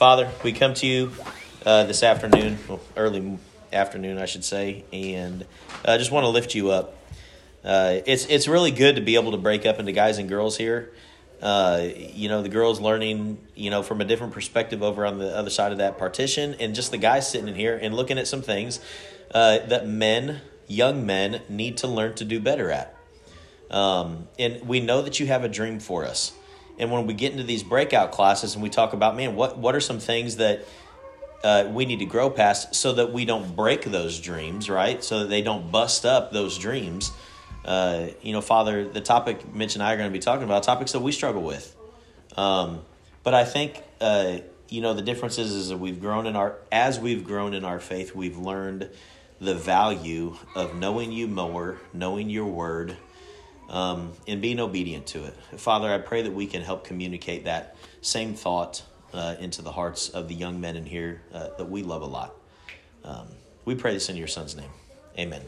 Father, we come to you uh, this afternoon, well, early afternoon, I should say, and I uh, just want to lift you up. Uh, it's it's really good to be able to break up into guys and girls here. Uh, you know, the girls learning, you know, from a different perspective over on the other side of that partition, and just the guys sitting in here and looking at some things uh, that men, young men, need to learn to do better at. Um, and we know that you have a dream for us. And when we get into these breakout classes and we talk about, man, what, what are some things that uh, we need to grow past so that we don't break those dreams, right? So that they don't bust up those dreams. Uh, you know, Father, the topic Mitch and I are going to be talking about topics that we struggle with. Um, but I think, uh, you know, the difference is, is that we've grown in our, as we've grown in our faith, we've learned the value of knowing you more, knowing your word, um, and being obedient to it. Father, I pray that we can help communicate that same thought uh, into the hearts of the young men in here uh, that we love a lot. Um, we pray this in your son's name. Amen.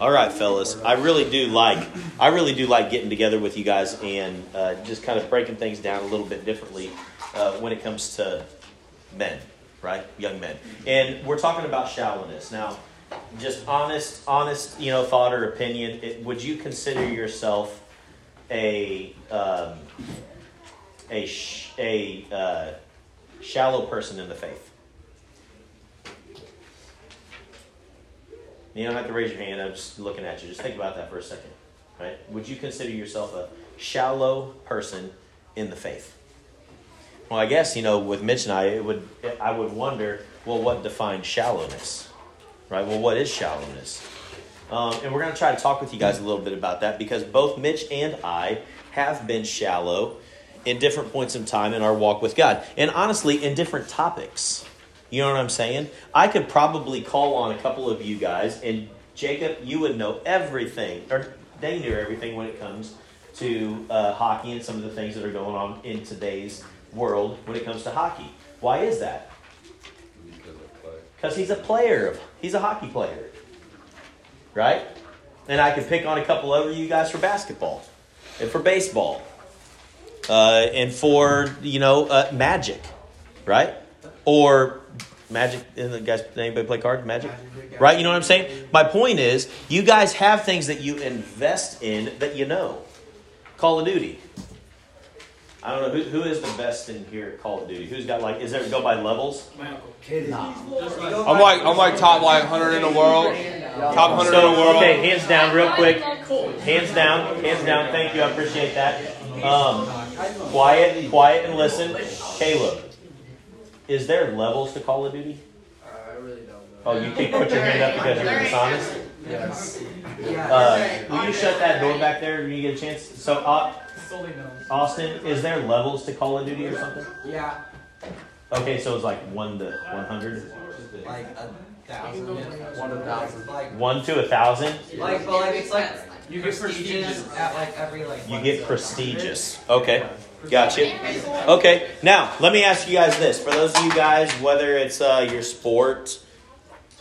All right, fellas. I really do like I really do like getting together with you guys and uh, just kind of breaking things down a little bit differently uh, when it comes to men, right? Young men. And we're talking about shallowness now just honest, honest, you know, thought or opinion. It, would you consider yourself a um, a sh- a uh, shallow person in the faith? You don't have to raise your hand. I'm just looking at you. Just think about that for a second. Right? Would you consider yourself a shallow person in the faith? Well, I guess you know, with Mitch and I, it would I would wonder, well, what defines shallowness? Right? Well, what is shallowness? Um, and we're going to try to talk with you guys a little bit about that because both Mitch and I have been shallow in different points in time in our walk with God. And honestly, in different topics. You know what I'm saying? I could probably call on a couple of you guys, and Jacob, you would know everything, or they knew everything when it comes to uh, hockey and some of the things that are going on in today's world when it comes to hockey. Why is that? Because he's a player. He's a hockey player. Right? And I can pick on a couple of you guys for basketball and for baseball uh, and for, you know, uh, magic. Right? Or magic. In the guys, anybody play cards? Magic? Right? You know what I'm saying? My point is, you guys have things that you invest in that you know. Call of Duty. I don't know who, who is the best in here at Call of Duty. Who's got like? Is there go by levels? My uncle. I'm like I'm like top like 100 in the world. Top 100 So, in the world. okay, hands down, real quick. Hands down, hands down. Thank you, I appreciate that. Um, quiet, quiet, and listen. Caleb, is there levels to Call of Duty? I really don't know. Oh, you can put your hand up because you're dishonest. Yes. Uh, will you shut that door back there when you get a chance? So, uh, Solely known. Austin, is there levels to Call of Duty or something? Yeah. Okay, so it's like one to one hundred, Like a thousand. One to thousand. Like, one to a thousand. like, but like, it's like you get prestigious at like every like. You one get second. prestigious. Okay, gotcha. Okay, now let me ask you guys this: for those of you guys, whether it's uh, your sport,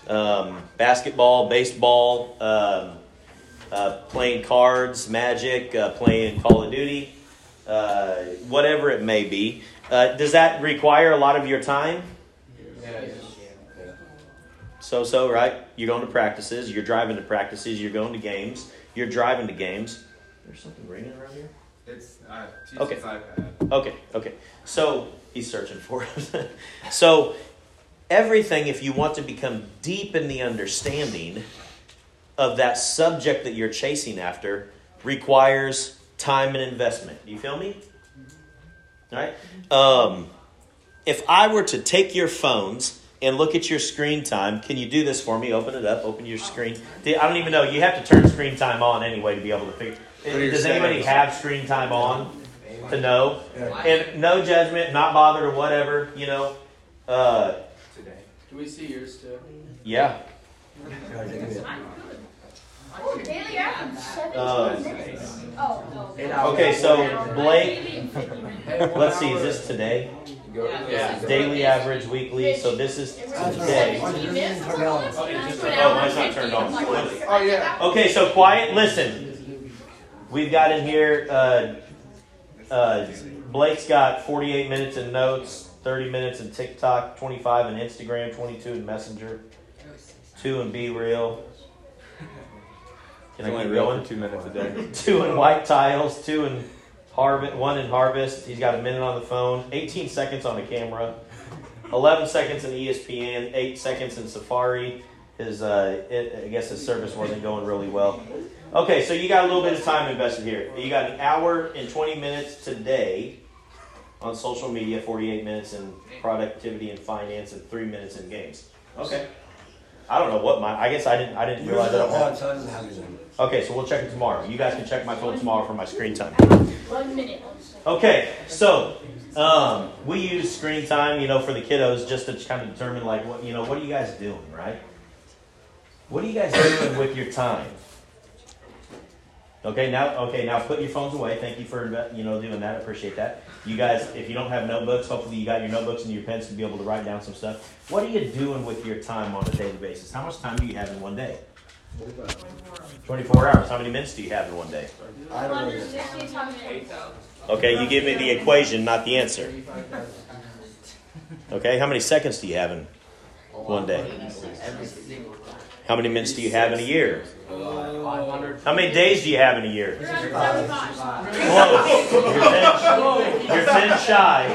um, basketball, baseball, um, uh, playing cards, Magic, uh, playing Call of Duty, uh, whatever it may be, uh, does that require a lot of your time? So so, right? You're going to practices. You're driving to practices. You're going to games. You're driving to games. There's something ringing around here. It's uh, Okay. iPad. Okay, okay. So he's searching for it. so everything, if you want to become deep in the understanding of that subject that you're chasing after, requires time and investment. Do you feel me? All right. Um, if I were to take your phones and look at your screen time, can you do this for me? Open it up. Open your screen. I don't even know. You have to turn screen time on anyway to be able to figure. are your Does anybody have screen time on to know? And no judgment, not bothered or whatever. You know. Uh, Today. Do we see yours too? yeah. Oh, daily average, 17 minutes. Oh, no. Okay, so Blake, let's see. Is this today? Yeah. Daily average, weekly. So this is today. You missed a couple of times. Oh, mine's not turned on. Oh yeah. Okay, so quiet. Listen, we've got in here. Uh, uh, Blake's got 48 minutes in notes. 30 minutes in TikTok, 25 in Instagram, 22 in Messenger, 2 in BeReal. Can I It's only keep real for two minutes a day. two in white tiles, two in harvest, one in harvest. He's got a minute on the phone, 18 seconds on the camera, 11 seconds in ESPN, eight seconds in Safari. His, uh, it, I guess his service wasn't going really well. Okay, so you got a little bit of time invested here. You got an hour and 20 minutes today on social media, 48 minutes in productivity and finance, and three minutes in games. Okay. I don't know what my. I guess I didn't. I didn't realize that. I Usually about time having Okay, so we'll check it tomorrow. You guys can check my phone tomorrow for my screen time. One minute. Okay, so um, we use screen time, you know, for the kiddos just to kind of determine, like, what you know, what are you guys doing, right? What are you guys doing with your time? Okay, now, okay, now put your phones away. Thank you for you know doing that. I appreciate that. You guys, if you don't have notebooks, hopefully you got your notebooks and your pens to be able to write down some stuff. What are you doing with your time on a daily basis? How much time do you have in one day? 24 hours. How many minutes do you have in one day? I don't know. Okay, you give me the equation, not the answer. Okay, how many seconds do you have in one day? Every single time. How many minutes do you have in a year? How many days do you have in a year? Close. You're 10, you're 10 shy.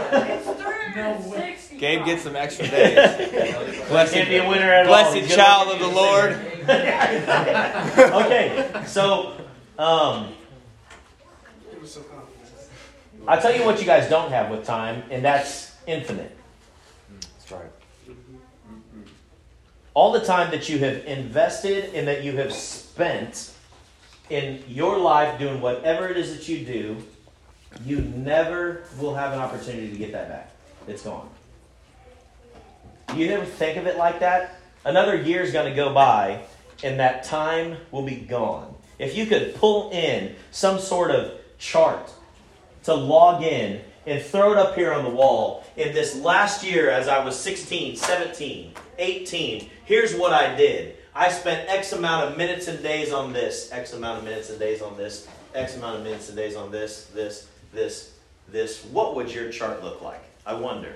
Gabe gets some extra days. Blessed, Can't be a winner at all. blessed He's child of the at Lord. okay, so um, I'll tell you what you guys don't have with time, and that's infinite. That's right. all the time that you have invested and that you have spent in your life doing whatever it is that you do, you never will have an opportunity to get that back. It's gone. You ever think of it like that? Another year is going to go by and that time will be gone. If you could pull in some sort of chart to log in and throw it up here on the wall in this last year as I was 16, 17, 18, here's what I did. I spent X amount of minutes and days on this, X amount of minutes and days on this, X amount of minutes and days on this, this, this, this. What would your chart look like? I wonder.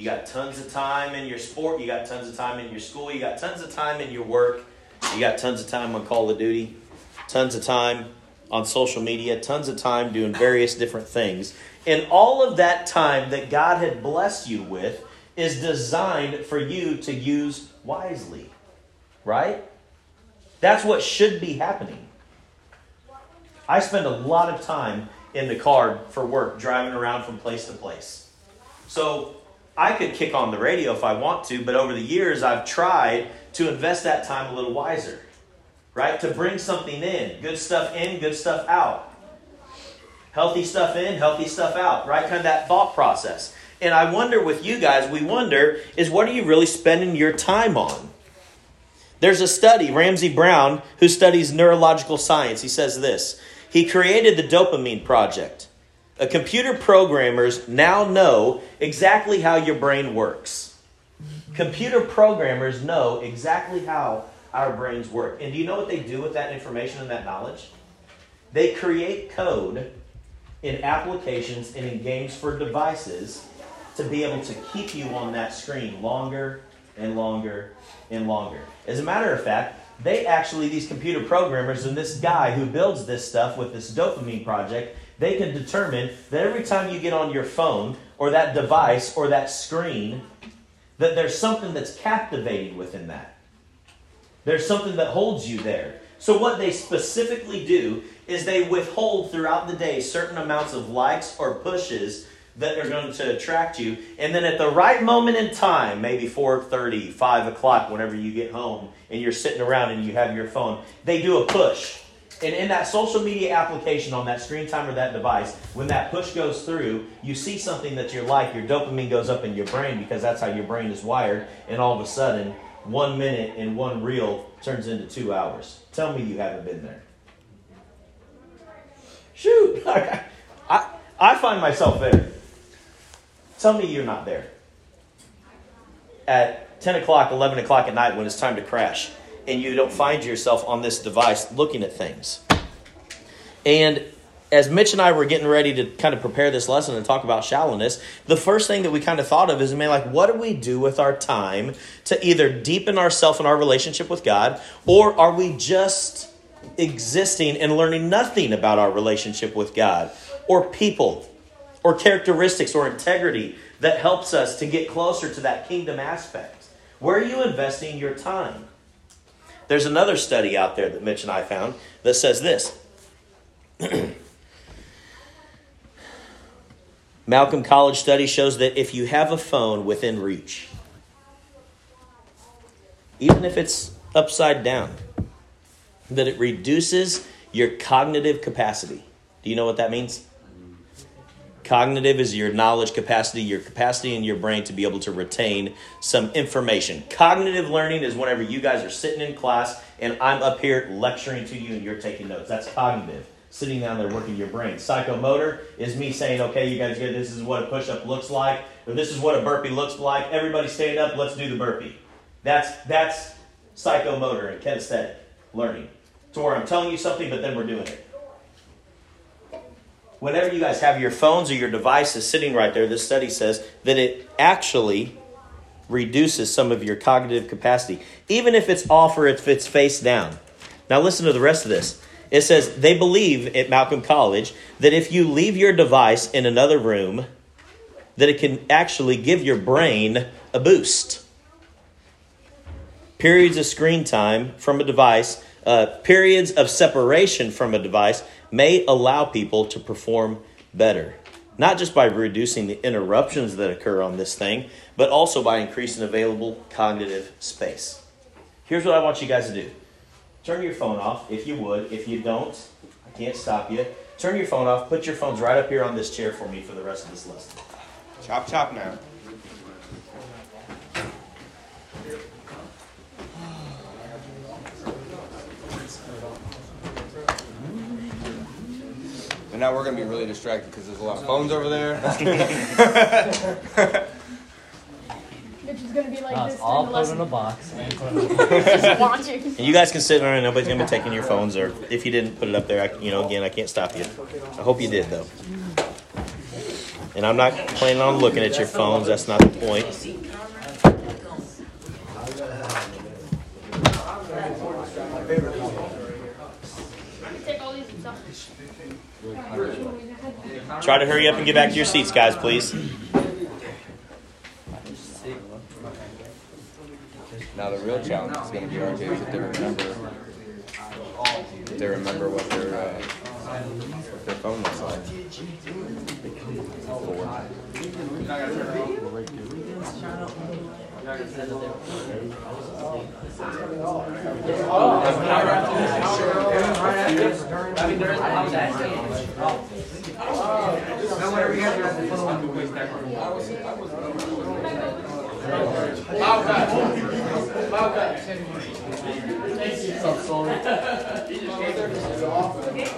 You got tons of time in your sport, you got tons of time in your school, you got tons of time in your work, you got tons of time on Call of Duty, tons of time on social media, tons of time doing various different things. And all of that time that God had blessed you with is designed for you to use wisely. Right? That's what should be happening. I spend a lot of time in the car for work, driving around from place to place. So I could kick on the radio if I want to, but over the years I've tried to invest that time a little wiser right? To bring something in, good stuff in, good stuff out. Healthy stuff in, healthy stuff out, right? Kind of that thought process. And I wonder with you guys, we wonder is what are you really spending your time on? There's a study, Ramsay Brown, who studies neurological science. He says this He created the Dopamine Project. Computer programmers now know exactly how your brain works. Computer programmers know exactly how our brains work. And do you know what they do with that information and that knowledge? They create code in applications and in games for devices to be able to keep you on that screen longer and longer and longer. As a matter of fact, they actually, these computer programmers and this guy who builds this stuff with this dopamine project, they can determine that every time you get on your phone or that device or that screen, that there's something that's captivating within that. There's something that holds you there. So, what they specifically do is they withhold throughout the day certain amounts of likes or pushes that are going to attract you. And then at the right moment in time, maybe 4.30, 5 o'clock, whenever you get home and you're sitting around and you have your phone, they do a push. And in that social media application on that screen time or that device, when that push goes through, you see something that you like, your dopamine goes up in your brain because that's how your brain is wired. And all of a sudden, one minute and one reel turns into two hours. Tell me you haven't been there. Shoot, I, I find myself there. Tell me you're not there. At 10 o'clock, 11 o'clock at night when it's time to crash, and you don't find yourself on this device looking at things. And as Mitch and I were getting ready to kind of prepare this lesson and talk about shallowness, the first thing that we kind of thought of is, man, like, what do we do with our time to either deepen ourselves in our relationship with God, or are we just existing and learning nothing about our relationship with God, or people, or characteristics, or integrity that helps us to get closer to that kingdom aspect? Where are you investing your time? There's another study out there that Mitch and I found that says this. Malcolm College study shows that if you have a phone within reach, even if it's upside down, that it reduces your cognitive capacity. Do you know what that means? Cognitive is your knowledge capacity, your capacity in your brain to be able to retain some information. Cognitive learning is whenever you guys are sitting in class and I'm up here lecturing to you and you're taking notes. That's cognitive sitting down there working your brain. Psychomotor is me saying, okay, you guys get this is what a push up looks like, or this is what a burpee looks like. Everybody stand up, let's do the burpee. That's that's psychomotor and kinesthetic learning. To where I'm telling you something, but then we're doing it. Whenever you guys have your phones or your devices sitting right there, this study says that it actually reduces some of your cognitive capacity, even if it's off or if it's face down. Now, listen to the rest of this. It says they believe at Malcolm College that if you leave your device in another room, that it can actually give your brain a boost. Periods of screen time from a device, uh, periods of separation from a device may allow people to perform better. Not just by reducing the interruptions that occur on this thing, but also by increasing available cognitive space. Here's what I want you guys to do turn your phone off if you would. If you don't, I can't stop you. Turn your phone off. Put your phones right up here on this chair for me for the rest of this lesson. Chop chop now. And now we're gonna be really distracted because there's a lot of phones over there. Mitch is gonna be like this all put in a box and put in a Just watching. And you guys can sit there and nobody's gonna be taking your phones, or if you didn't put it up there, I, you know, again, I can't stop you. I hope you did though. And I'm not planning on looking at your phones. That's not the point. Take all these and stuff. Try to hurry up and get back to your seats, guys, please. now the real challenge is gonna be our kids if they remember if they remember what their uh, what their phone looks like.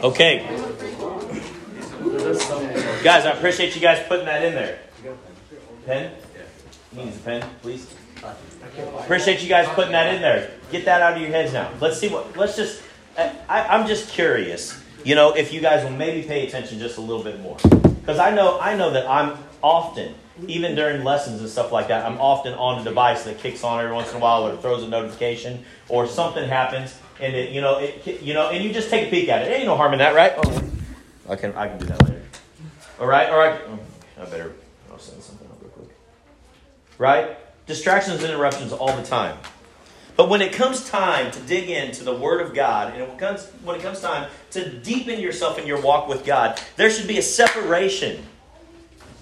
Okay. Guys, I appreciate you guys putting that in there. Pen? Needs a pen, please. Appreciate you guys putting that in there. Get that out of your heads now. Let's see what. Let's just. I, I'm just curious. You know, if you guys will maybe pay attention just a little bit more, because I know I know that I'm often, even during lessons and stuff like that, I'm often on a device that kicks on every once in a while or throws a notification or something happens and it, you know, it, you know, and you just take a peek at it. Ain't no harm in that, right? Oh, I can, I can do that later. All right, all right. I better, I'll send something up real quick. Right? Distractions and interruptions all the time. But when it comes time to dig into the Word of God, and when it comes, when it comes time to deepen yourself in your walk with God, there should be a separation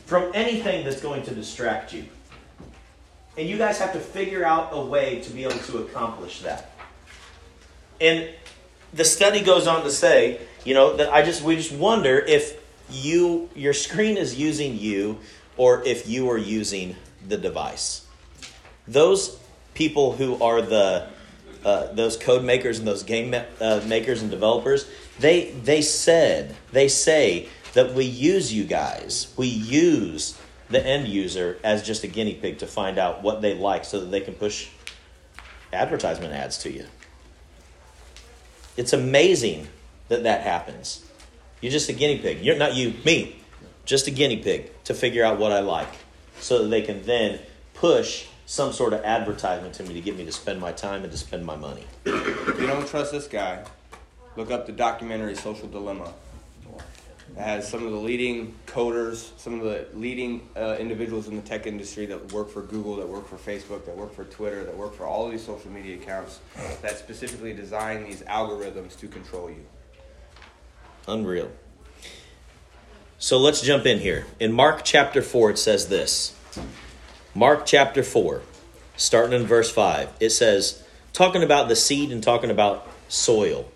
from anything that's going to distract you. And you guys have to figure out a way to be able to accomplish that. And the study goes on to say, you know, that I just we just wonder if you your screen is using you or if you are using the device. Those people who are the uh, those code makers and those game uh, makers and developers, they they said they say that we use you guys, we use the end user as just a guinea pig to find out what they like, so that they can push advertisement ads to you. It's amazing that that happens. You're just a guinea pig. You're not you, me. Just a guinea pig to figure out what I like, so that they can then push some sort of advertisement to me to get me to spend my time and to spend my money. If you don't trust this guy, look up the documentary Social Dilemma. It has some of the leading coders, some of the leading uh, individuals in the tech industry that work for Google, that work for Facebook, that work for Twitter, that work for all these social media accounts that specifically design these algorithms to control you. Unreal. So let's jump in here. In Mark chapter 4, it says this Mark chapter 4, starting in verse 5, it says, talking about the seed and talking about soil.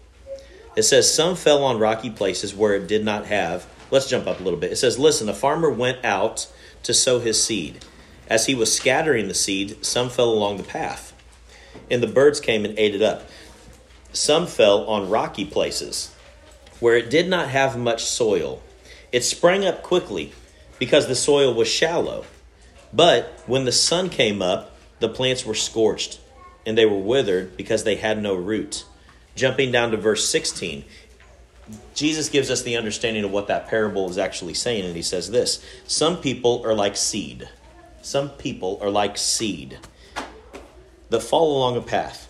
It says, Some fell on rocky places where it did not have. Let's jump up a little bit. It says, Listen, a farmer went out to sow his seed. As he was scattering the seed, some fell along the path, and the birds came and ate it up. Some fell on rocky places where it did not have much soil. It sprang up quickly because the soil was shallow. But when the sun came up, the plants were scorched and they were withered because they had no root. Jumping down to verse 16, Jesus gives us the understanding of what that parable is actually saying, and he says this Some people are like seed. Some people are like seed that fall along a path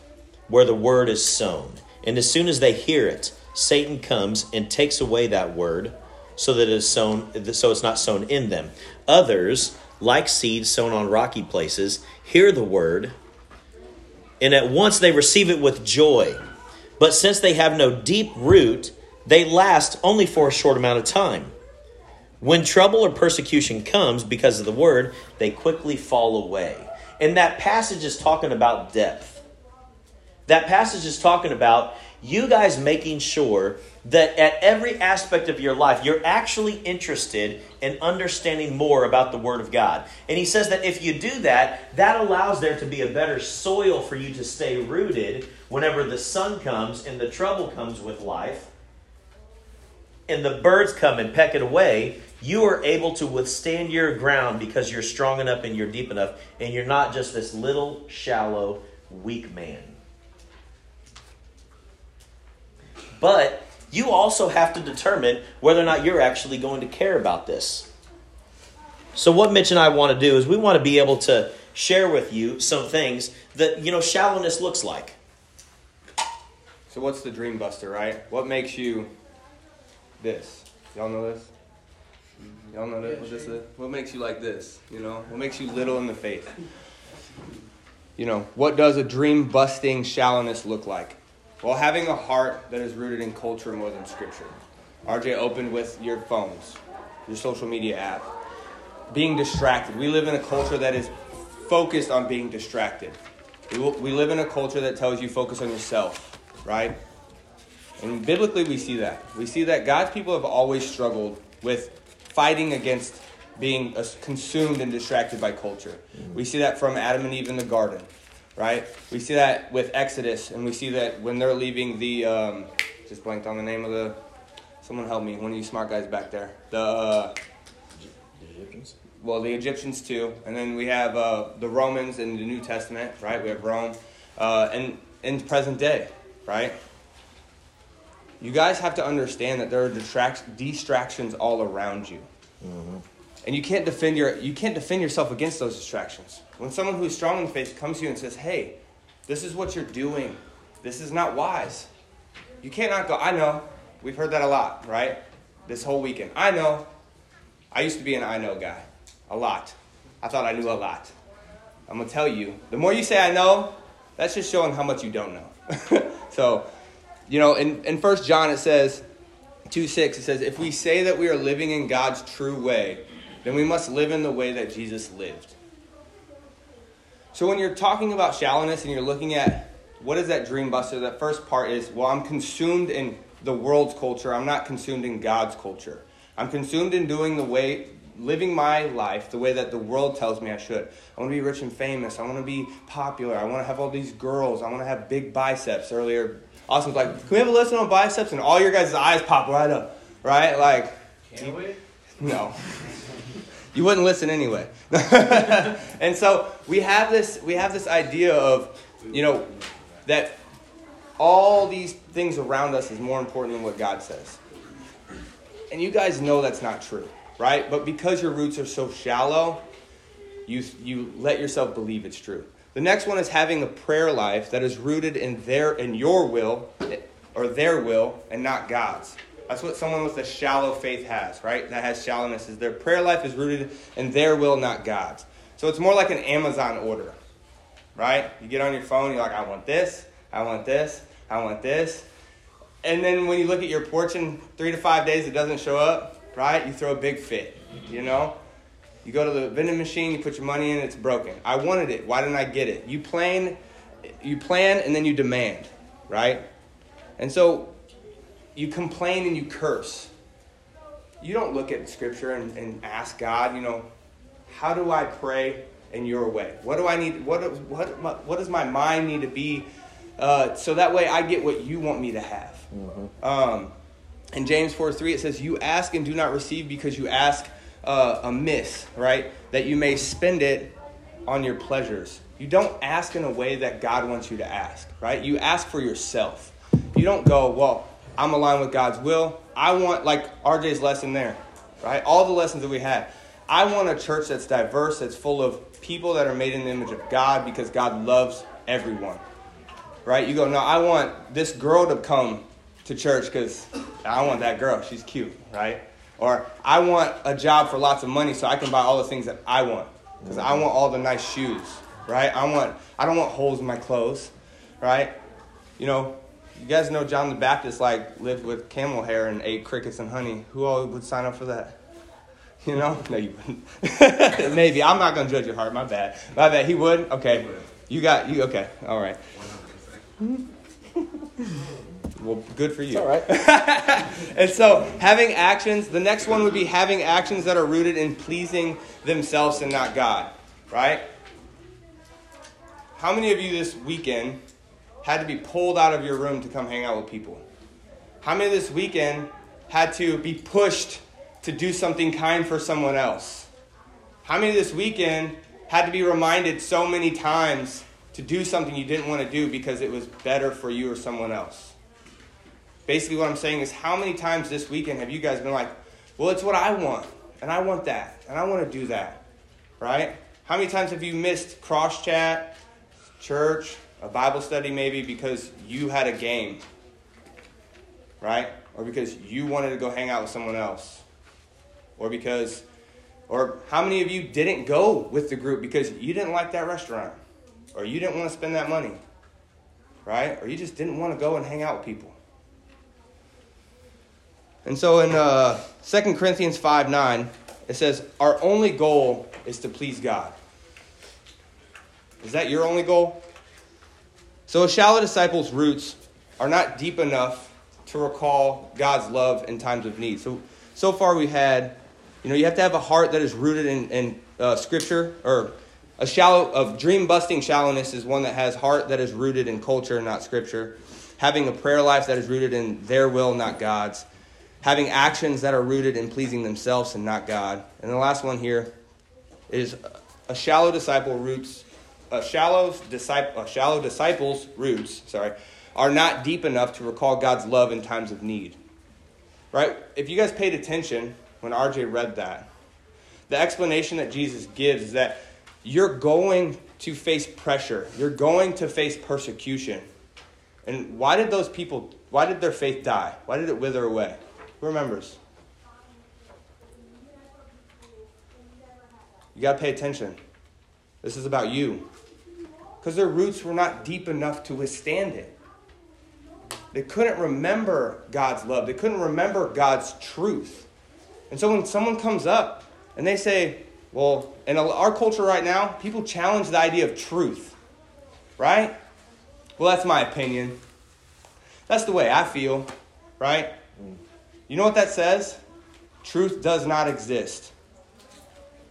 where the word is sown. And as soon as they hear it, Satan comes and takes away that word so that it is sown so it's not sown in them. Others, like seeds sown on rocky places, hear the word and at once they receive it with joy. But since they have no deep root, they last only for a short amount of time. When trouble or persecution comes because of the word, they quickly fall away. And that passage is talking about depth. That passage is talking about you guys making sure that at every aspect of your life, you're actually interested in understanding more about the Word of God. And he says that if you do that, that allows there to be a better soil for you to stay rooted whenever the sun comes and the trouble comes with life and the birds come and peck it away, you are able to withstand your ground because you're strong enough and you're deep enough, and you're not just this little, shallow, weak man. But you also have to determine whether or not you're actually going to care about this. So, what Mitch and I want to do is we want to be able to share with you some things that, you know, shallowness looks like. So what's the dream buster, right? What makes you this? Y'all know this? Y'all know that? What this is? What makes you like this? You know? What makes you little in the faith? You know, what does a dream busting shallowness look like? Well, having a heart that is rooted in culture more than scripture. RJ opened with your phones, your social media app. Being distracted. We live in a culture that is focused on being distracted. We, we live in a culture that tells you focus on yourself, right? And biblically, we see that. We see that God's people have always struggled with fighting against being consumed and distracted by culture. We see that from Adam and Eve in the garden, right? We see that with Exodus, and we see that when they're leaving the, um, just blanked on the name of the, someone help me, one of you smart guys back there. The, uh, Egyptians? well, the Egyptians too, and then we have uh, the Romans in the New Testament, right? We have Rome, uh, and in present day, right? You guys have to understand that there are distract- distractions all around you, and you can't defend your you can't defend yourself against those distractions. When someone who's strong in the faith comes to you and says, "Hey, this is what you're doing. This is not wise," you can't not go. I know. We've heard that a lot, right? This whole weekend. I know. I used to be an I know guy. A lot. I thought I knew a lot. I'm going to tell you, the more you say I know, that's just showing how much you don't know. so, you know, in, in 1 John it says, 2 6, it says, If we say that we are living in God's true way, then we must live in the way that Jesus lived. So when you're talking about shallowness and you're looking at what is that dream buster, that first part is, well, I'm consumed in the world's culture. I'm not consumed in God's culture. I'm consumed in doing the way, living my life the way that the world tells me I should. I want to be rich and famous. I want to be popular. I want to have all these girls. I want to have big biceps. Earlier, Austin was like, can we have a lesson on biceps? And all your guys' eyes pop right up, right? Like, Can we? no. You wouldn't listen anyway. and so we have this we have this idea of, you know, that all these things around us is more important than what God says. And you guys know that's not true, right? But because your roots are so shallow, you, you let yourself believe it's true. The next one is having a prayer life that is rooted in their in your will or their will and not God's. That's what someone with a shallow faith has, right? That has shallowness is their prayer life is rooted in their will, not God's. So it's more like an Amazon order, right? You get on your phone, you're like, I want this, I want this, I want this. And then when you look at your porch in three to five days, it doesn't show up, right? You throw a big fit, you know? You go to the vending machine, you put your money in, it's broken. I wanted it. Why didn't I get it? You plan, you plan, and then you demand, right? And so you complain and you curse. You don't look at scripture and, and ask God, you know, how do I pray in your way? What do I need? What what what does my mind need to be, uh, so that way I get what you want me to have. Mm-hmm. Um, in James four three it says, "You ask and do not receive because you ask uh, amiss, right? That you may spend it on your pleasures." You don't ask in a way that God wants you to ask, right? You ask for yourself. You don't go, well, I'm aligned with God's will. I want, like RJ's lesson there, right? All the lessons that we had. I want a church that's diverse, that's full of people that are made in the image of God because God loves everyone, right? You go, no, I want this girl to come to church because I want that girl. She's cute, right? Or I want a job for lots of money so I can buy all the things that I want because I want all the nice shoes, right? I want I don't want holes in my clothes, right? You know, you guys know John the Baptist like lived with camel hair and ate crickets and honey. Who all would sign up for that? You know? No, you wouldn't. Maybe. I'm not gonna judge your heart. My bad. My bad. He would. Okay. You got you. Okay. All right. Well, good for you. all right. and so, having actions, the next one would be having actions that are rooted in pleasing themselves and not God, right? How many of you this weekend had to be pulled out of your room to come hang out with people? How many this weekend had to be pushed to do something kind for someone else? How many this weekend had to be reminded so many times to do something you didn't want to do because it was better for you or someone else? Basically, what I'm saying is, how many times this weekend have you guys been like, well, it's what I want, and I want that, and I want to do that, right? How many times have you missed cross chat, church, a Bible study maybe because you had a game, right? Or because you wanted to go hang out with someone else? Or because, or how many of you didn't go with the group because you didn't like that restaurant? Or you didn't want to spend that money, right? Or you just didn't want to go and hang out with people? And so in uh, 2 Corinthians 5 9, it says, Our only goal is to please God. Is that your only goal? So a shallow disciple's roots are not deep enough to recall God's love in times of need. So, so far we had, you know, you have to have a heart that is rooted in, in uh, Scripture, or a shallow, of dream busting shallowness is one that has heart that is rooted in culture, not Scripture. Having a prayer life that is rooted in their will, not God's having actions that are rooted in pleasing themselves and not God. And the last one here is a shallow disciple roots a shallow disciple a uh, shallow disciple's roots, sorry, are not deep enough to recall God's love in times of need. Right? If you guys paid attention when RJ read that, the explanation that Jesus gives is that you're going to face pressure. You're going to face persecution. And why did those people why did their faith die? Why did it wither away? Who remembers? You got to pay attention. This is about you. Because their roots were not deep enough to withstand it. They couldn't remember God's love, they couldn't remember God's truth. And so when someone comes up and they say, well, in our culture right now, people challenge the idea of truth, right? Well, that's my opinion. That's the way I feel, right? You know what that says? Truth does not exist.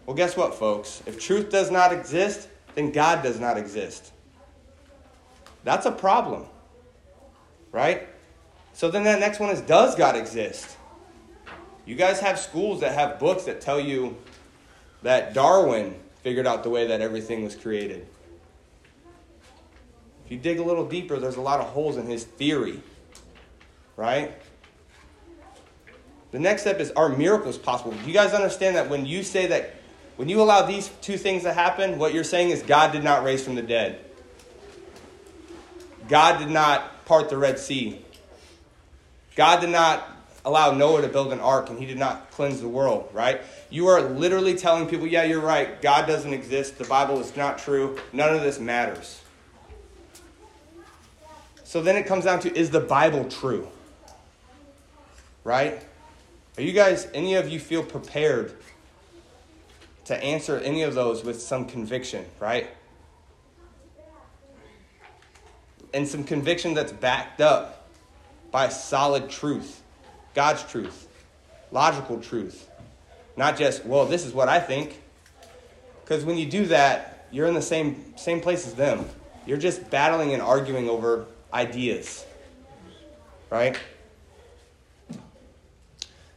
Well, guess what, folks? If truth does not exist, then God does not exist. That's a problem, right? So then that next one is Does God exist? You guys have schools that have books that tell you that Darwin figured out the way that everything was created. If you dig a little deeper, there's a lot of holes in his theory, right? The next step is are miracles possible? Do you guys understand that when you say that, when you allow these two things to happen, what you're saying is God did not raise from the dead. God did not part the Red Sea. God did not allow Noah to build an ark and he did not cleanse the world, right? You are literally telling people, yeah, you're right. God doesn't exist. The Bible is not true. None of this matters. So then it comes down to is the Bible true? Right? Are you guys, any of you feel prepared to answer any of those with some conviction, right? And some conviction that's backed up by solid truth, God's truth, logical truth. Not just, well, this is what I think. Because when you do that, you're in the same, same place as them. You're just battling and arguing over ideas. Right?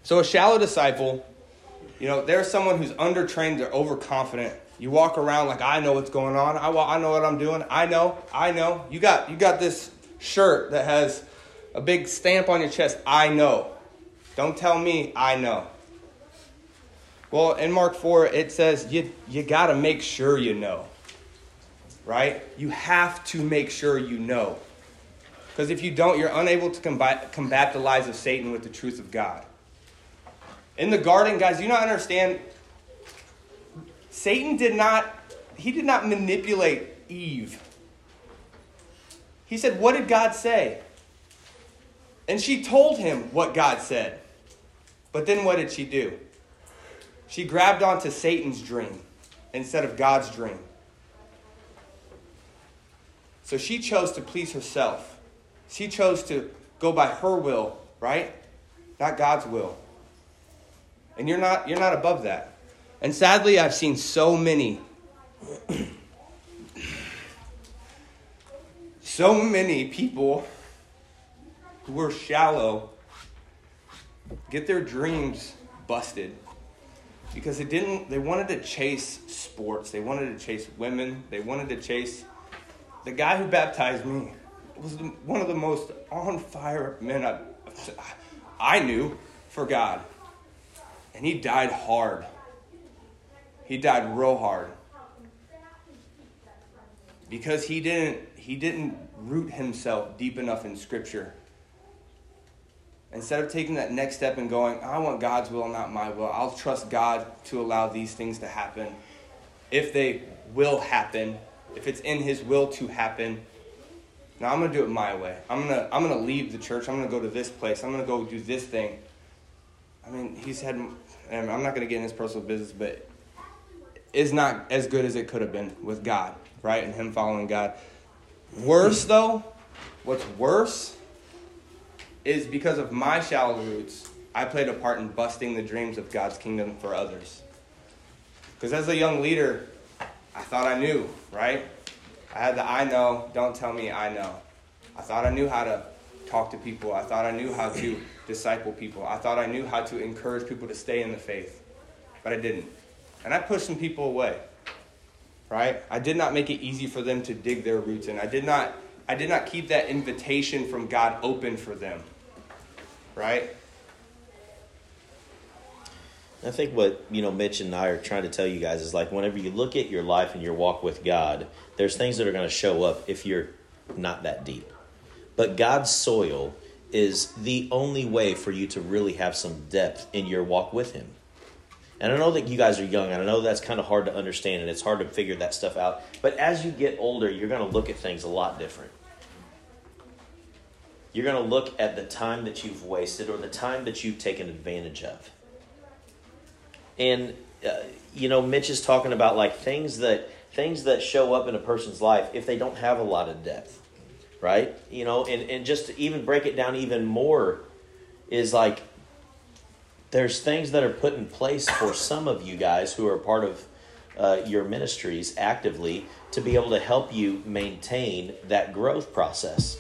So, a shallow disciple, you know, there's someone who's undertrained, they're overconfident. You walk around like, I know what's going on. I, I know what I'm doing. I know. I know. You got, you got this shirt that has a big stamp on your chest. I know. Don't tell me I know. Well, in Mark 4, it says you, you got to make sure you know. Right? You have to make sure you know. Because if you don't, you're unable to combat, combat the lies of Satan with the truth of God. In the garden, guys, you not understand? Satan did not, he did not manipulate Eve. He said, What did God say? And she told him what God said. But then what did she do? She grabbed onto Satan's dream instead of God's dream. So she chose to please herself. She chose to go by her will, right? Not God's will. And you're not you're not above that. And sadly, I've seen so many so many people who are shallow get their dreams busted because they didn't they wanted to chase sports. They wanted to chase women. They wanted to chase the guy who baptized me was one of the most on fire men I, I knew for god and he died hard he died real hard because he didn't he didn't root himself deep enough in scripture instead of taking that next step and going, I want God's will, not my will, I'll trust God to allow these things to happen. If they will happen, if it's in His will to happen, now I'm gonna do it my way. I'm gonna I'm gonna leave the church. I'm gonna go to this place. I'm gonna go do this thing. I mean, he's had. And I'm not gonna get in his personal business, but it's not as good as it could have been with God, right? And him following God. Worse though, what's worse is because of my shallow roots, I played a part in busting the dreams of God's kingdom for others. Because as a young leader, I thought I knew, right? I had the I know, don't tell me I know. I thought I knew how to talk to people. I thought I knew how to disciple people. I thought I knew how to encourage people to stay in the faith. But I didn't. And I pushed some people away. Right? I did not make it easy for them to dig their roots in. I did not I did not keep that invitation from God open for them right? I think what you know Mitch and I are trying to tell you guys is like whenever you look at your life and your walk with God, there's things that are going to show up if you're not that deep. But God's soil is the only way for you to really have some depth in your walk with Him. And I know that you guys are young, and I know that's kind of hard to understand, and it's hard to figure that stuff out. But as you get older, you're going to look at things a lot different you're going to look at the time that you've wasted or the time that you've taken advantage of. And uh, you know, Mitch is talking about like things that things that show up in a person's life if they don't have a lot of depth, right? You know, and and just to even break it down even more is like there's things that are put in place for some of you guys who are part of uh, your ministries actively to be able to help you maintain that growth process.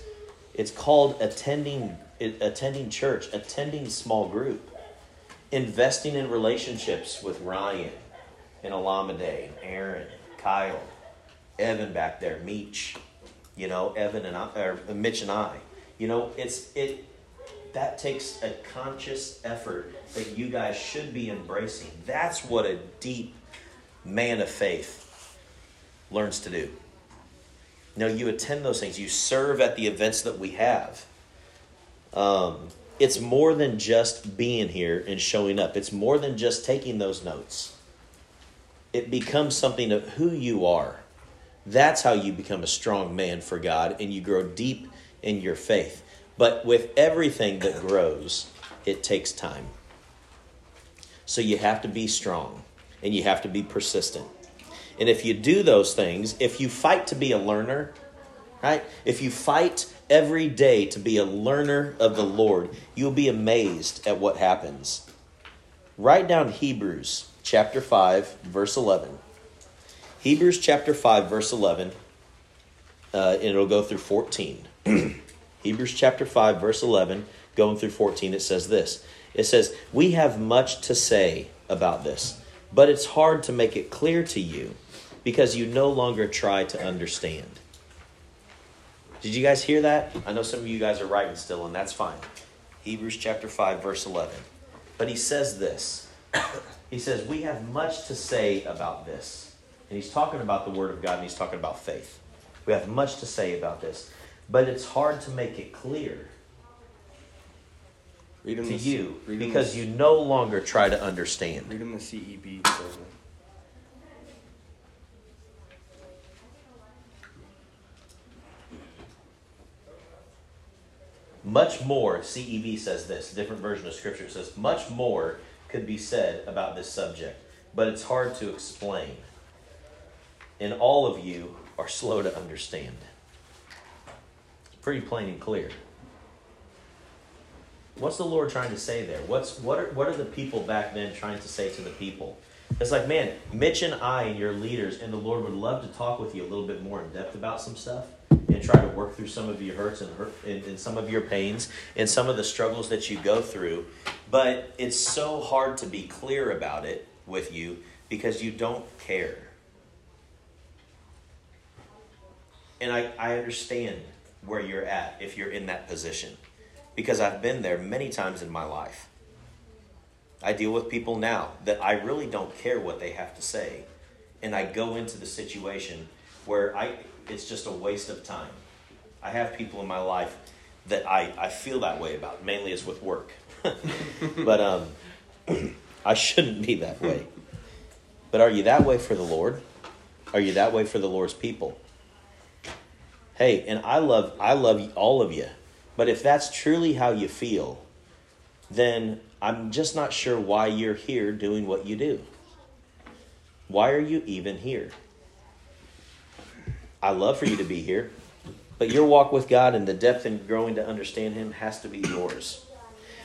It's called attending attending church, attending small group, investing in relationships with Ryan and Alameda and Aaron, Kyle, Evan back there, Meech, you know, Evan and I, or Mitch and I. You know, it's it. that takes a conscious effort that you guys should be embracing. That's what a deep man of faith learns to do. Now you attend those things, you serve at the events that we have. Um, it's more than just being here and showing up, it's more than just taking those notes. It becomes something of who you are. That's how you become a strong man for God and you grow deep in your faith. But with everything that grows, it takes time. So you have to be strong and you have to be persistent. And if you do those things, if you fight to be a learner, right? If you fight every day to be a learner of the Lord, you'll be amazed at what happens. Write down Hebrews chapter 5, verse 11. Hebrews chapter 5, verse 11, uh, and it'll go through 14. Hebrews chapter 5, verse 11, going through 14, it says this. It says, We have much to say about this, but it's hard to make it clear to you because you no longer try to understand. Did you guys hear that? I know some of you guys are writing still, and that's fine. Hebrews chapter 5, verse 11. But he says this He says, We have much to say about this. And he's talking about the Word of God, and he's talking about faith. We have much to say about this but it's hard to make it clear to the, you because the, you no longer try to understand. Read the CEB Much more, CEB says this, different version of scripture says, much more could be said about this subject, but it's hard to explain. And all of you are slow to understand It's pretty plain and clear. What's the Lord trying to say there? What's what are what are the people back then trying to say to the people? It's like, man, Mitch and I and your leaders and the Lord would love to talk with you a little bit more in depth about some stuff and try to work through some of your hurts and, hurt, and, and some of your pains and some of the struggles that you go through. But it's so hard to be clear about it with you because you don't care. And I, I understand where you're at if you're in that position. Because I've been there many times in my life. I deal with people now that I really don't care what they have to say. And I go into the situation where I it's just a waste of time. I have people in my life that I, I feel that way about, mainly it's with work. but um, I shouldn't be that way. But are you that way for the Lord? Are you that way for the Lord's people? Hey, and I love I love all of you. But if that's truly how you feel, then I'm just not sure why you're here doing what you do. Why are you even here? I love for you to be here, but your walk with God and the depth and growing to understand Him has to be yours.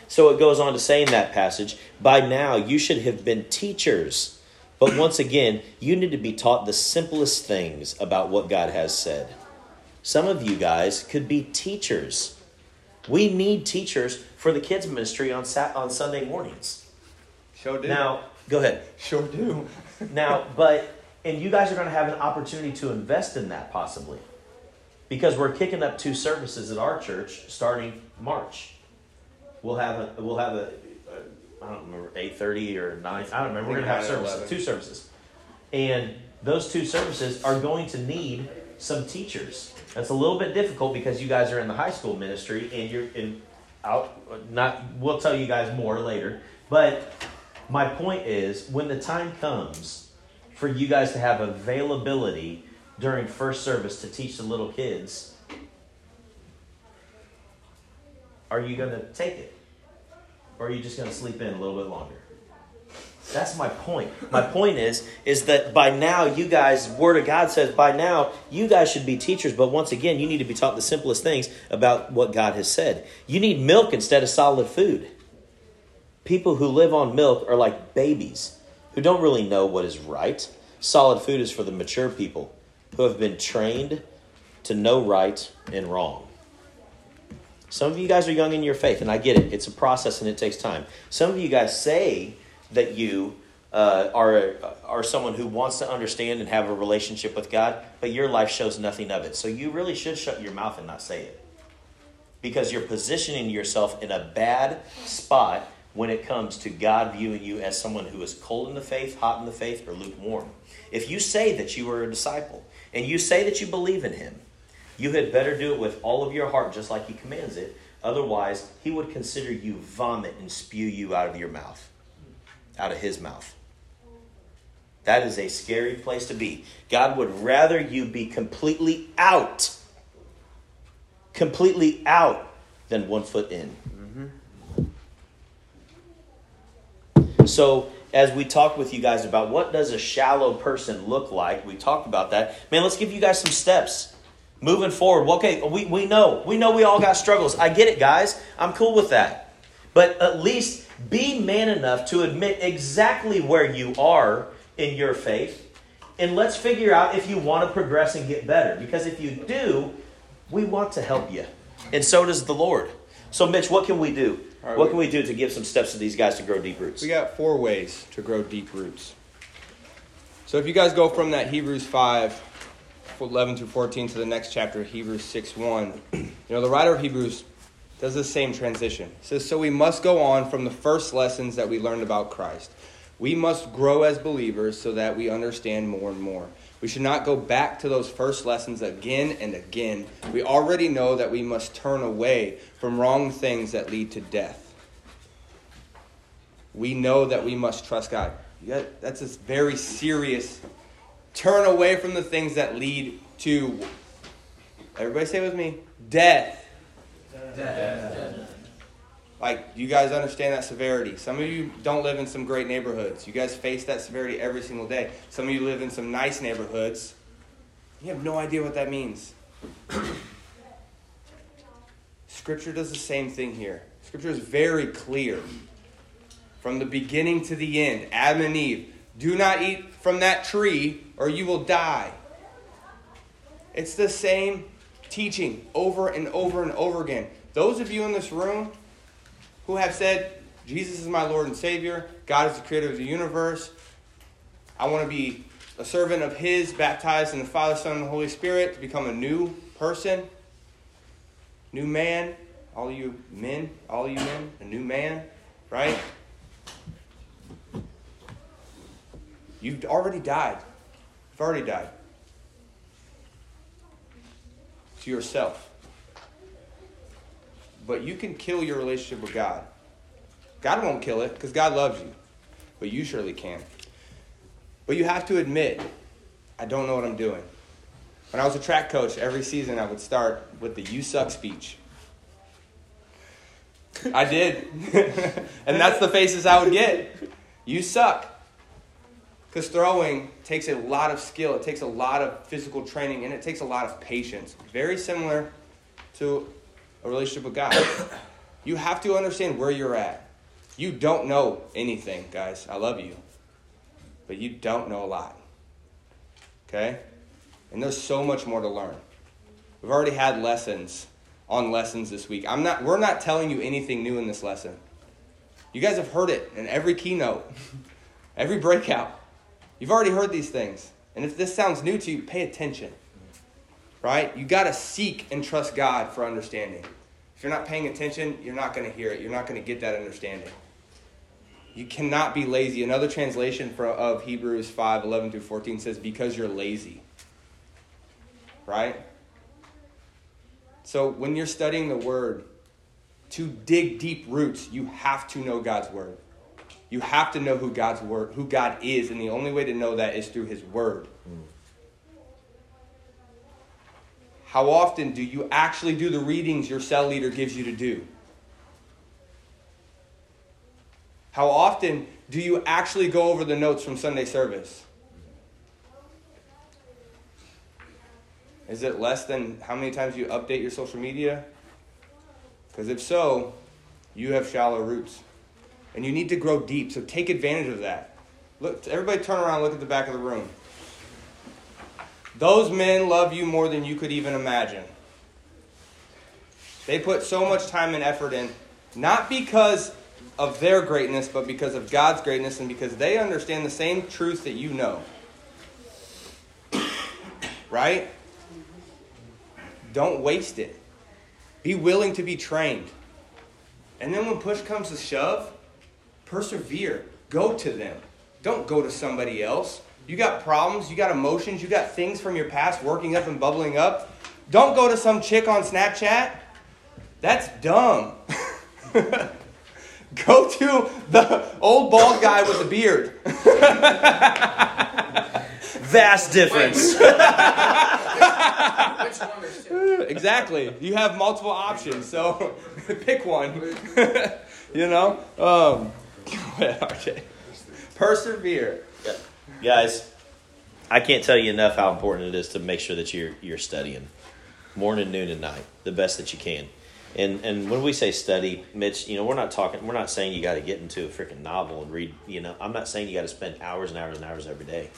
So it goes on to say in that passage, by now you should have been teachers. But once again, you need to be taught the simplest things about what God has said. Some of you guys could be teachers. We need teachers for the kids ministry on sat- on Sunday mornings. Sure do. Now, go ahead. Sure do. now, but and you guys are going to have an opportunity to invest in that possibly. Because we're kicking up two services at our church starting March. We'll have a we'll have a, a I don't remember eight thirty or nine. I don't remember. We're going to have services, two services, and those two services are going to need some teachers. That's a little bit difficult because you guys are in the high school ministry and you're in out not we'll tell you guys more later. But my point is when the time comes for you guys to have availability during first service to teach the little kids, are you going to take it? Or are you just going to sleep in a little bit longer? That's my point. My point is is that by now you guys word of God says by now you guys should be teachers, but once again you need to be taught the simplest things about what God has said. You need milk instead of solid food. People who live on milk are like babies who don't really know what is right. Solid food is for the mature people who have been trained to know right and wrong. Some of you guys are young in your faith, and I get it. It's a process and it takes time. Some of you guys say that you uh, are are someone who wants to understand and have a relationship with God, but your life shows nothing of it. So you really should shut your mouth and not say it. because you're positioning yourself in a bad spot when it comes to God viewing you as someone who is cold in the faith, hot in the faith, or lukewarm. If you say that you are a disciple and you say that you believe in him, you had better do it with all of your heart, just like he commands it. Otherwise, he would consider you vomit and spew you out of your mouth, out of his mouth. That is a scary place to be. God would rather you be completely out, completely out, than one foot in. Mm-hmm. So, as we talked with you guys about what does a shallow person look like, we talked about that. Man, let's give you guys some steps moving forward. Okay, we, we know. We know we all got struggles. I get it, guys. I'm cool with that. But at least be man enough to admit exactly where you are in your faith. And let's figure out if you want to progress and get better. Because if you do, we want to help you. And so does the Lord. So, Mitch, what can we do? right, what we- can we do to give some steps to these guys to grow deep roots? We got four ways to grow deep roots. So if you guys go from that Hebrews 5, 11 through 14 to the next chapter, Hebrews 6, 1, you know, the writer of Hebrews does the same transition. It says, So we must go on from the first lessons that we learned about Christ. We must grow as believers so that we understand more and more. We should not go back to those first lessons again and again. We already know that we must turn away from wrong things that lead to death we know that we must trust God. That's a very serious turn away from the things that lead to, everybody say it with me, death. Like, you guys understand that severity. Some of you don't live in some great neighborhoods. You guys face that severity every single day. Some of you live in some nice neighborhoods. You have no idea what that means. Scripture does the same thing here. Scripture is very clear from the beginning to the end. Adam and Eve, do not eat from that tree or you will die. It's the same teaching over and over and over again. Those of you in this room who have said, Jesus is my Lord and Savior, God is the creator of the universe, I want to be a servant of His, baptized in the Father, Son, and the Holy Spirit to become a new person, new man. All you men, all you men, a new man, right? You've already died. You've already died. To yourself. But you can kill your relationship with God. God won't kill it because God loves you. But you surely can. But you have to admit, I don't know what I'm doing. When I was a track coach, every season I would start with the you suck speech. I did. and that's the faces I would get. You suck. Because throwing takes a lot of skill, it takes a lot of physical training, and it takes a lot of patience. Very similar to a relationship with God. You have to understand where you're at. You don't know anything, guys. I love you. But you don't know a lot. Okay? And there's so much more to learn. We've already had lessons on lessons this week. I'm not we're not telling you anything new in this lesson. You guys have heard it in every keynote, every breakout. You've already heard these things. And if this sounds new to you, pay attention. Right? You got to seek and trust God for understanding. If you're not paying attention, you're not going to hear it. You're not going to get that understanding. You cannot be lazy. Another translation for, of Hebrews 5 11 through 14 says, because you're lazy. Right? So when you're studying the Word, to dig deep roots, you have to know God's Word. You have to know who God's word, who God is, and the only way to know that is through His Word. Mm. How often do you actually do the readings your cell leader gives you to do? How often do you actually go over the notes from Sunday service? Is it less than how many times you update your social media? Because if so, you have shallow roots. And you need to grow deep, so take advantage of that. Look, everybody turn around, look at the back of the room. Those men love you more than you could even imagine. They put so much time and effort in, not because of their greatness, but because of God's greatness and because they understand the same truth that you know. Right? Don't waste it. Be willing to be trained. And then when push comes to shove, persevere. Go to them. Don't go to somebody else. You got problems, you got emotions, you got things from your past working up and bubbling up. Don't go to some chick on Snapchat. That's dumb. go to the old bald guy with the beard. Vast difference. Which one is two? exactly. You have multiple options, so pick one. you know? Um, go ahead, RJ. Persevere. Guys, I can't tell you enough how important it is to make sure that you're you're studying morning, noon, and night the best that you can. And and when we say study, Mitch, you know, we're not talking. We're not saying you got to get into a freaking novel and read. You know, I'm not saying you got to spend hours and hours and hours every day.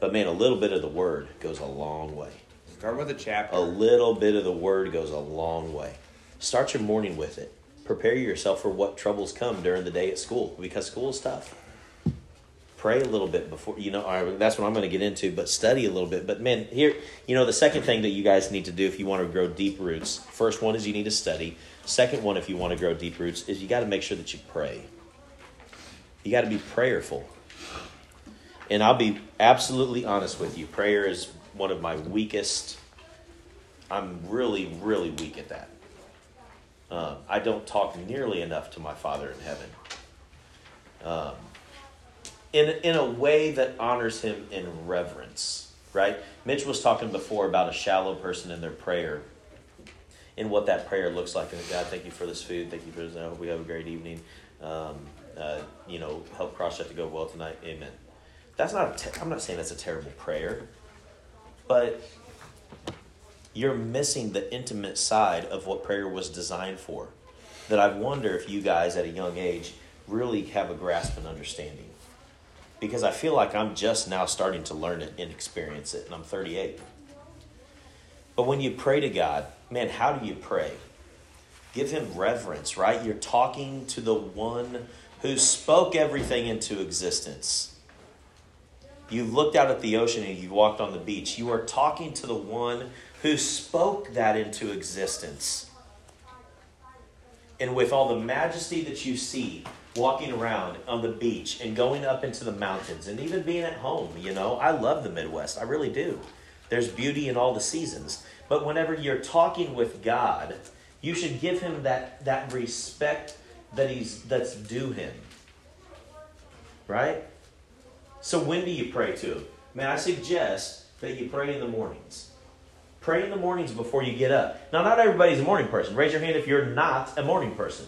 But man, a little bit of the word goes a long way. Start with a chapter. A little bit of the word goes a long way. Start your morning with it. Prepare yourself for what troubles come during the day at school because school is tough. Pray a little bit before, you know, that's what I'm going to get into, but study a little bit. But man, here, you know, the second thing that you guys need to do if you want to grow deep roots, first one is you need to study. Second one, if you want to grow deep roots, is you got to make sure that you pray. You got to be prayerful. And I'll be absolutely honest with you. Prayer is one of my weakest. I'm really, really weak at that. Um, I don't talk nearly enough to my Father in heaven. Um, in in a way that honors Him in reverence, right? Mitch was talking before about a shallow person in their prayer, and what that prayer looks like. And God, thank you for this food. Thank you for this. I hope we have a great evening. Um, uh, you know, help CrossChat to go well tonight. Amen. That's not. Te- I'm not saying that's a terrible prayer, but you're missing the intimate side of what prayer was designed for. That I wonder if you guys at a young age really have a grasp and understanding. Because I feel like I'm just now starting to learn it and experience it, and I'm 38. But when you pray to God, man, how do you pray? Give Him reverence, right? You're talking to the one who spoke everything into existence. You looked out at the ocean and you walked on the beach. You are talking to the one who spoke that into existence. And with all the majesty that you see walking around on the beach and going up into the mountains and even being at home, you know, I love the Midwest. I really do. There's beauty in all the seasons. But whenever you're talking with God, you should give him that, that respect that he's that's due him. Right? So when do you pray to him? Man, I suggest that you pray in the mornings. Pray in the mornings before you get up. Now, not everybody's a morning person. Raise your hand if you're not a morning person.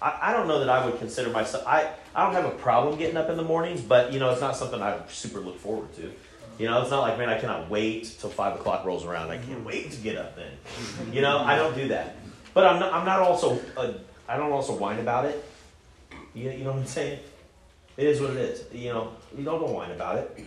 I, I don't know that I would consider myself. I, I don't have a problem getting up in the mornings, but you know, it's not something I super look forward to. You know, it's not like, man, I cannot wait till five o'clock rolls around. I can't wait to get up then. You know, I don't do that. But I'm not, I'm not also, uh, I don't also whine about it. You, you know what I'm saying? It is what it is. You know, you don't, don't whine about it.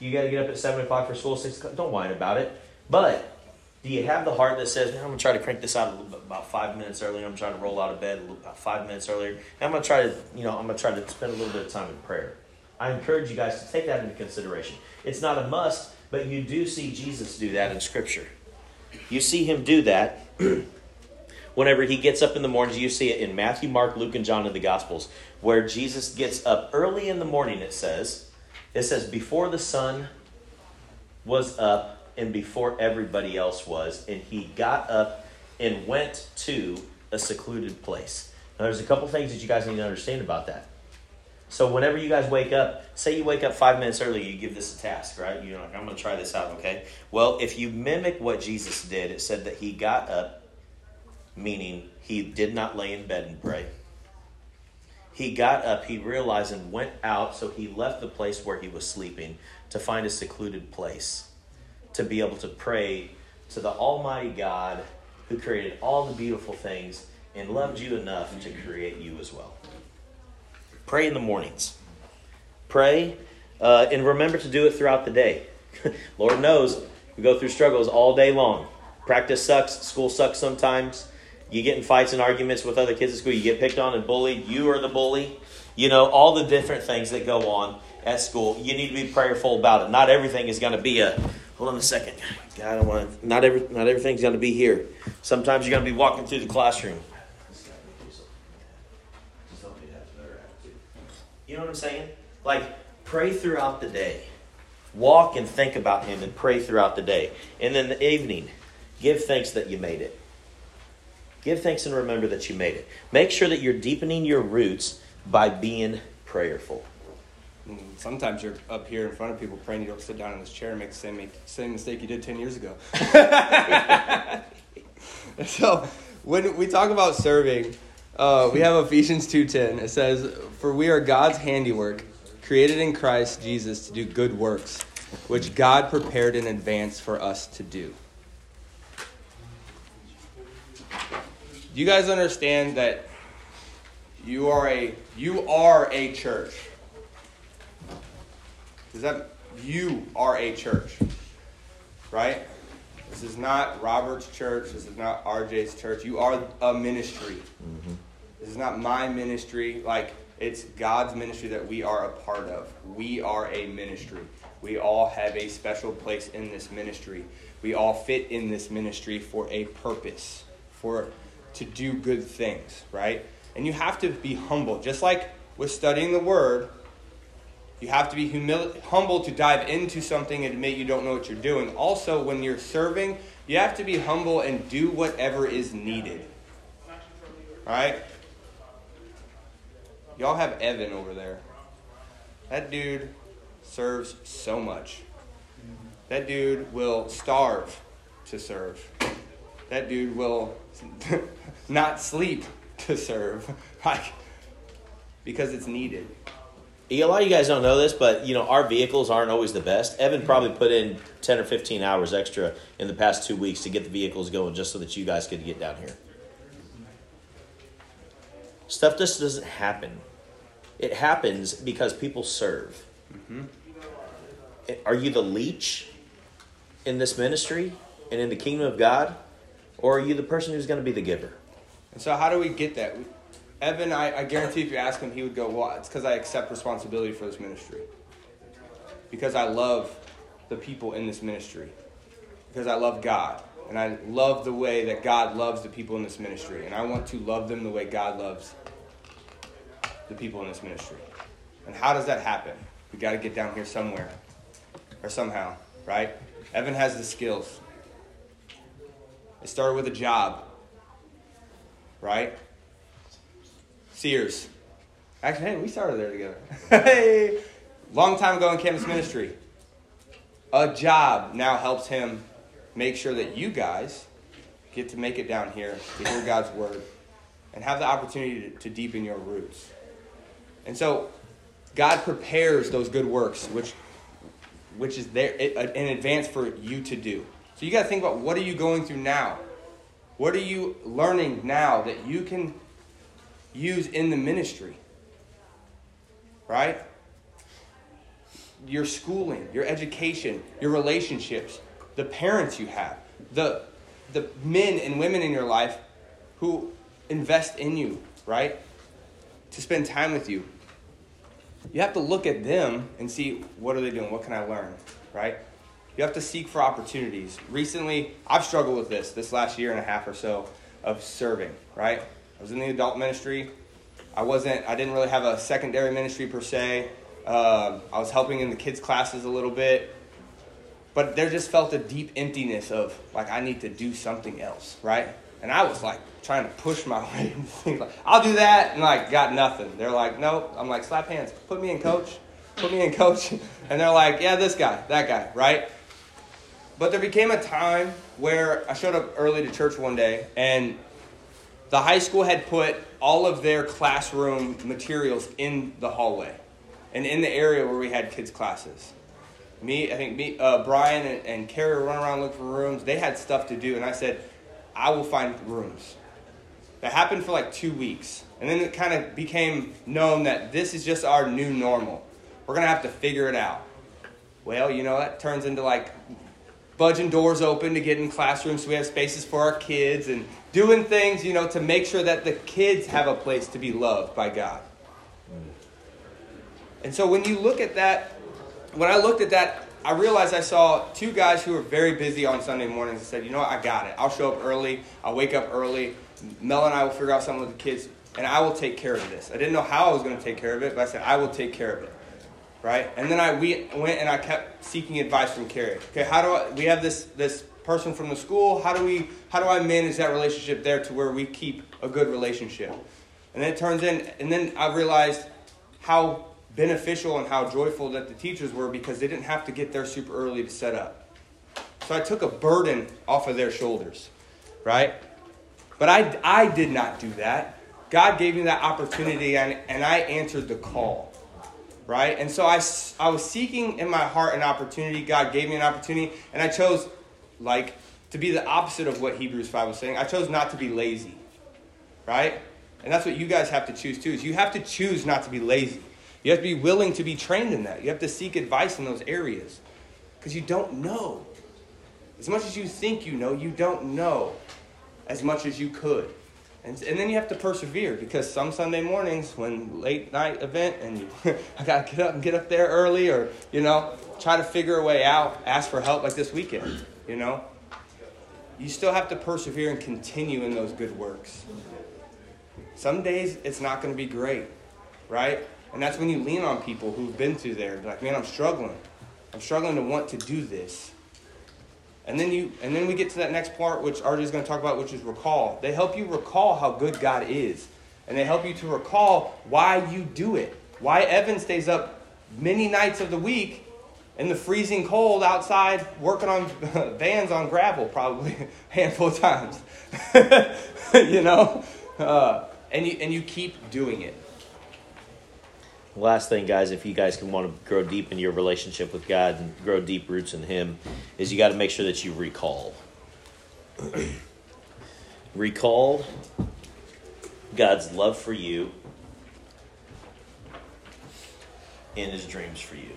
You got to get up at 7 o'clock for school, 6 o'clock. Don't whine about it. But do you have the heart that says, man, I'm to try to crank this out a little bit, about five minutes earlier. I'm trying to roll out of bed about five minutes earlier. And I'm to try to, you know, I'm to try to spend a little bit of time in prayer. I encourage you guys to take that into consideration. It's not a must, but you do see Jesus do that in Scripture. You see him do that whenever he gets up in the mornings. You see it in Matthew, Mark, Luke, and John in the Gospels, where Jesus gets up early in the morning, it says. It says, before the sun was up and before everybody else was, and he got up and went to a secluded place. Now, there's a couple things that you guys need to understand about that. So, whenever you guys wake up, say you wake up five minutes early, you give this a task, right? You're like, I'm going to try this out, okay? Well, if you mimic what Jesus did, it said that he got up, meaning he did not lay in bed and pray. He got up, he realized, and went out, so he left the place where he was sleeping to find a secluded place to be able to pray to the Almighty God who created all the beautiful things and loved you enough to create you as well. Pray in the mornings. Pray uh, and remember to do it throughout the day. Lord knows we go through struggles all day long. Practice sucks, school sucks sometimes. You get in fights and arguments with other kids at school, you get picked on and bullied, you are the bully. You know, all the different things that go on at school. You need to be prayerful about it. Not everything is going to be a, Hold on a second. God, I want. Not every. Not everything's going to be here. Sometimes you're going to be walking through the classroom. You know what I'm saying? Like pray throughout the day. Walk and think about Him and pray throughout the day. And then the evening, give thanks that you made it. Give thanks and remember that you made it. Make sure that you're deepening your roots by being prayerful. Sometimes you're up here in front of people praying you don't sit down in this chair and make the same, same mistake you did 10 years ago. so when we talk about serving, uh, we have Ephesians 2.10. It says, For we are God's handiwork, created in Christ Jesus to do good works, which God prepared in advance for us to do. Do you guys understand that you are a you are a church? Does that you are a church? Right? This is not Robert's church. This is not RJ's church. You are a ministry. Mm-hmm. This is not my ministry. Like, it's God's ministry that we are a part of. We are a ministry. We all have a special place in this ministry. We all fit in this ministry for a purpose, for to do good things, right? And you have to be humble. Just like with studying the word, you have to be humil- humble to dive into something and admit you don't know what you're doing. Also, when you're serving, you have to be humble and do whatever is needed. All right? Y'all have Evan over there. That dude serves so much. That dude will starve to serve. That dude will not sleep to serve. Like, because it's needed. A lot of you guys don't know this, but you know our vehicles aren't always the best. Evan probably put in ten or fifteen hours extra in the past two weeks to get the vehicles going, just so that you guys could get down here. Stuff just doesn't happen. It happens because people serve. Mm-hmm. Are you the leech in this ministry and in the kingdom of God, or are you the person who's going to be the giver? And so, how do we get that? Evan, I, I guarantee if you ask him, he would go, Well, it's because I accept responsibility for this ministry. Because I love the people in this ministry. Because I love God. And I love the way that God loves the people in this ministry. And I want to love them the way God loves the people in this ministry. And how does that happen? We got to get down here somewhere or somehow, right? Evan has the skills. It started with a job, right? Sears. Actually, hey, we started there together. hey, long time ago in campus ministry. A job now helps him make sure that you guys get to make it down here to hear God's word and have the opportunity to, to deepen your roots. And so, God prepares those good works, which which is there in advance for you to do. So you got to think about what are you going through now? What are you learning now that you can use in the ministry? Right? Your schooling, your education, your relationships, the parents you have, the the men and women in your life who invest in you, right? To spend time with you. You have to look at them and see what are they doing? What can I learn? Right? You have to seek for opportunities. Recently, I've struggled with this this last year and a half or so of serving, right? I was in the adult ministry. I wasn't I didn't really have a secondary ministry per se. Um, I was helping in the kids' classes a little bit. But there just felt a deep emptiness of like I need to do something else, right? And I was like trying to push my way I'll do that and like got nothing. They're like, nope. I'm like, slap hands. Put me in coach. Put me in coach. And they're like, yeah, this guy, that guy, right? But there became a time where I showed up early to church one day and the high school had put all of their classroom materials in the hallway and in the area where we had kids' classes. Me, I think me, uh, Brian and, and Carrie were running around looking for rooms. They had stuff to do, and I said, I will find rooms. That happened for like two weeks. And then it kind of became known that this is just our new normal. We're going to have to figure it out. Well, you know, that turns into like budging doors open to get in classrooms so we have spaces for our kids and doing things, you know, to make sure that the kids have a place to be loved by God. And so when you look at that, when I looked at that, I realized I saw two guys who were very busy on Sunday mornings and said, you know what, I got it. I'll show up early. I'll wake up early. Mel and I will figure out something with the kids, and I will take care of this. I didn't know how I was going to take care of it, but I said, I will take care of it. Right? And then I we went and I kept seeking advice from Carrie. Okay, how do I, we have this, this person from the school? How do, we, how do I manage that relationship there to where we keep a good relationship? And then it turns in, and then I realized how beneficial and how joyful that the teachers were because they didn't have to get there super early to set up. So I took a burden off of their shoulders, right? But I, I did not do that. God gave me that opportunity and, and I answered the call, right? And so I, I was seeking in my heart an opportunity. God gave me an opportunity and I chose, like, to be the opposite of what Hebrews 5 was saying. I chose not to be lazy, right? And that's what you guys have to choose too. Is you have to choose not to be lazy. You have to be willing to be trained in that. You have to seek advice in those areas because you don't know. As much as you think you know, you don't know as much as you could. And, and then you have to persevere because some Sunday mornings when late night event and you I gotta get up and get up there early or you know try to figure a way out, ask for help like this weekend. You know, you still have to persevere and continue in those good works. Some days it's not going to be great, right? And that's when you lean on people who've been through there. Like, man, I'm struggling. I'm struggling to want to do this. And then you and then we get to that next part which RJ is going to talk about, which is recall. They help you recall how good God is. And they help you to recall why you do it. Why Evan stays up many nights of the week in the freezing cold outside working on vans on gravel probably a handful of times. you know? Uh, and you and you keep doing it. Last thing, guys, if you guys can want to grow deep in your relationship with God and grow deep roots in Him, is you got to make sure that you recall. recall God's love for you and His dreams for you.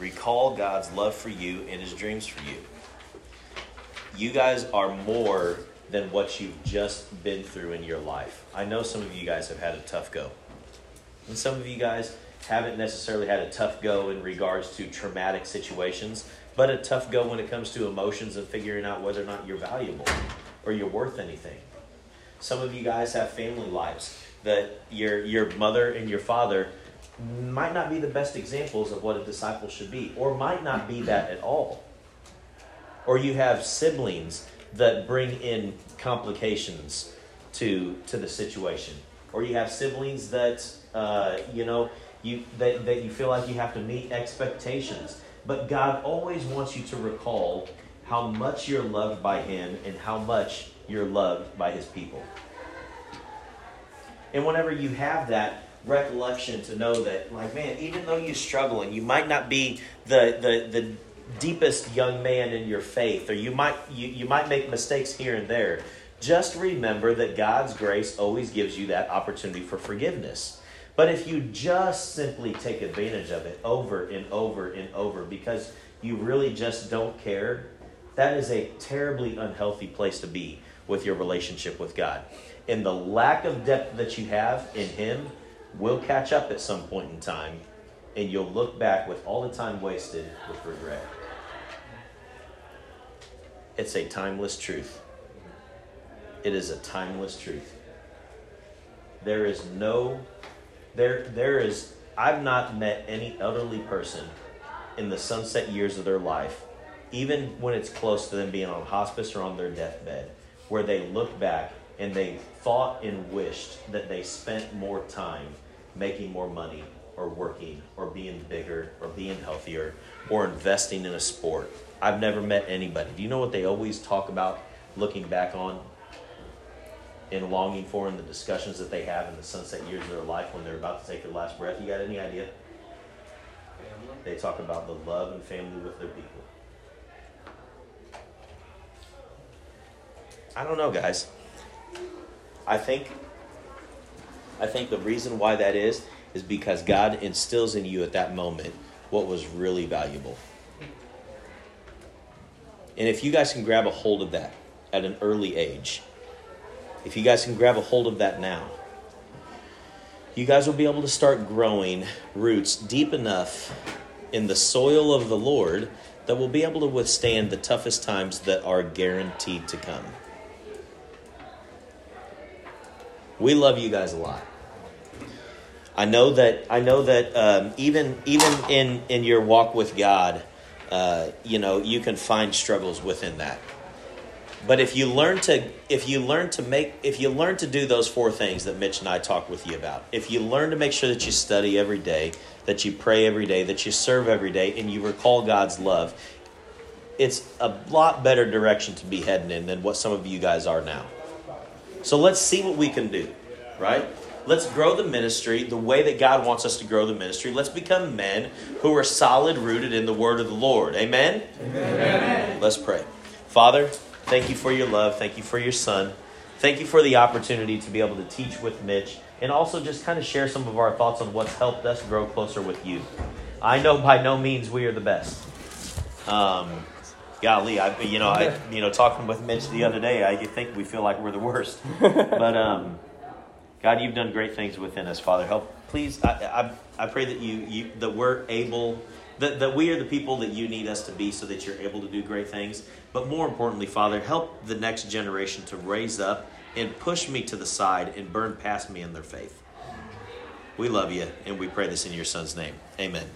Recall God's love for you and His dreams for you. You guys are more than what you've just been through in your life. I know some of you guys have had a tough go. And some of you guys haven't necessarily had a tough go in regards to traumatic situations, but a tough go when it comes to emotions and figuring out whether or not you're valuable or you're worth anything. Some of you guys have family lives that your your mother and your father might not be the best examples of what a disciple should be or might not be that at all. Or you have siblings that bring in complications to to the situation or you have siblings that uh, you know you that, that you feel like you have to meet expectations. But god always wants you to recall how much you're loved by him and how much you're loved by his people. And whenever you have that recollection to know that like man even though you're struggling you might not be the the, the deepest young man in your faith or you might you, you might make mistakes here and there. Just remember that god's grace always gives you that opportunity for forgiveness but if you just simply take advantage of it over and over and over because you really just don't care that is a terribly unhealthy place to be with your relationship with god and the lack of depth that you have in him will catch up at some point in time and you'll look back with all the time wasted with regret it's a timeless truth. It is a timeless truth. There is no there there is I've not met any elderly person in the sunset years of their life, even when it's close to them being on hospice or on their deathbed, where they look back and they thought and wished that they spent more time making more money or working or being bigger or being healthier or investing in a sport I've never met anybody. Do you know what they always talk about looking back on and longing for in the discussions that they have in the sunset years of their life when they're about to take their last breath? You got any idea? They talk about the love and family with their people. I don't know, guys. I think I think the reason why that is is because God instills in you at that moment what was really valuable. And if you guys can grab a hold of that at an early age, if you guys can grab a hold of that now, you guys will be able to start growing roots deep enough in the soil of the Lord that will be able to withstand the toughest times that are guaranteed to come. We love you guys a lot. I know that I know that um, even even in in your walk with God, uh, you know you can find struggles within that. But if you learn to if you learn to make if you learn to do those four things that Mitch and I talk with you about, if you learn to make sure that you study every day, that you pray every day, that you serve every day, and you recall God's love, it's a lot better direction to be heading in than what some of you guys are now. So let's see what we can do, right? Let's grow the ministry the way that God wants us to grow the ministry. Let's become men who are solid rooted in the word of the Lord. Amen? Amen. Let's pray. Father, thank you for your love. Thank you for your son. Thank you for the opportunity to be able to teach with Mitch and also just kind of share some of our thoughts on what's helped us grow closer with you. I know by no means we are the best. Um, golly, I you know I you know talking with Mitch the other day, I think we feel like we're the worst. But um, God, you've done great things within us, Father. Help, please. I I, I pray that you you that we're able. That, that we are the people that you need us to be so that you're able to do great things. But more importantly, Father, help the next generation to raise up and push me to the side and burn past me in their faith. We love you, and we pray this in your son's name. Amen.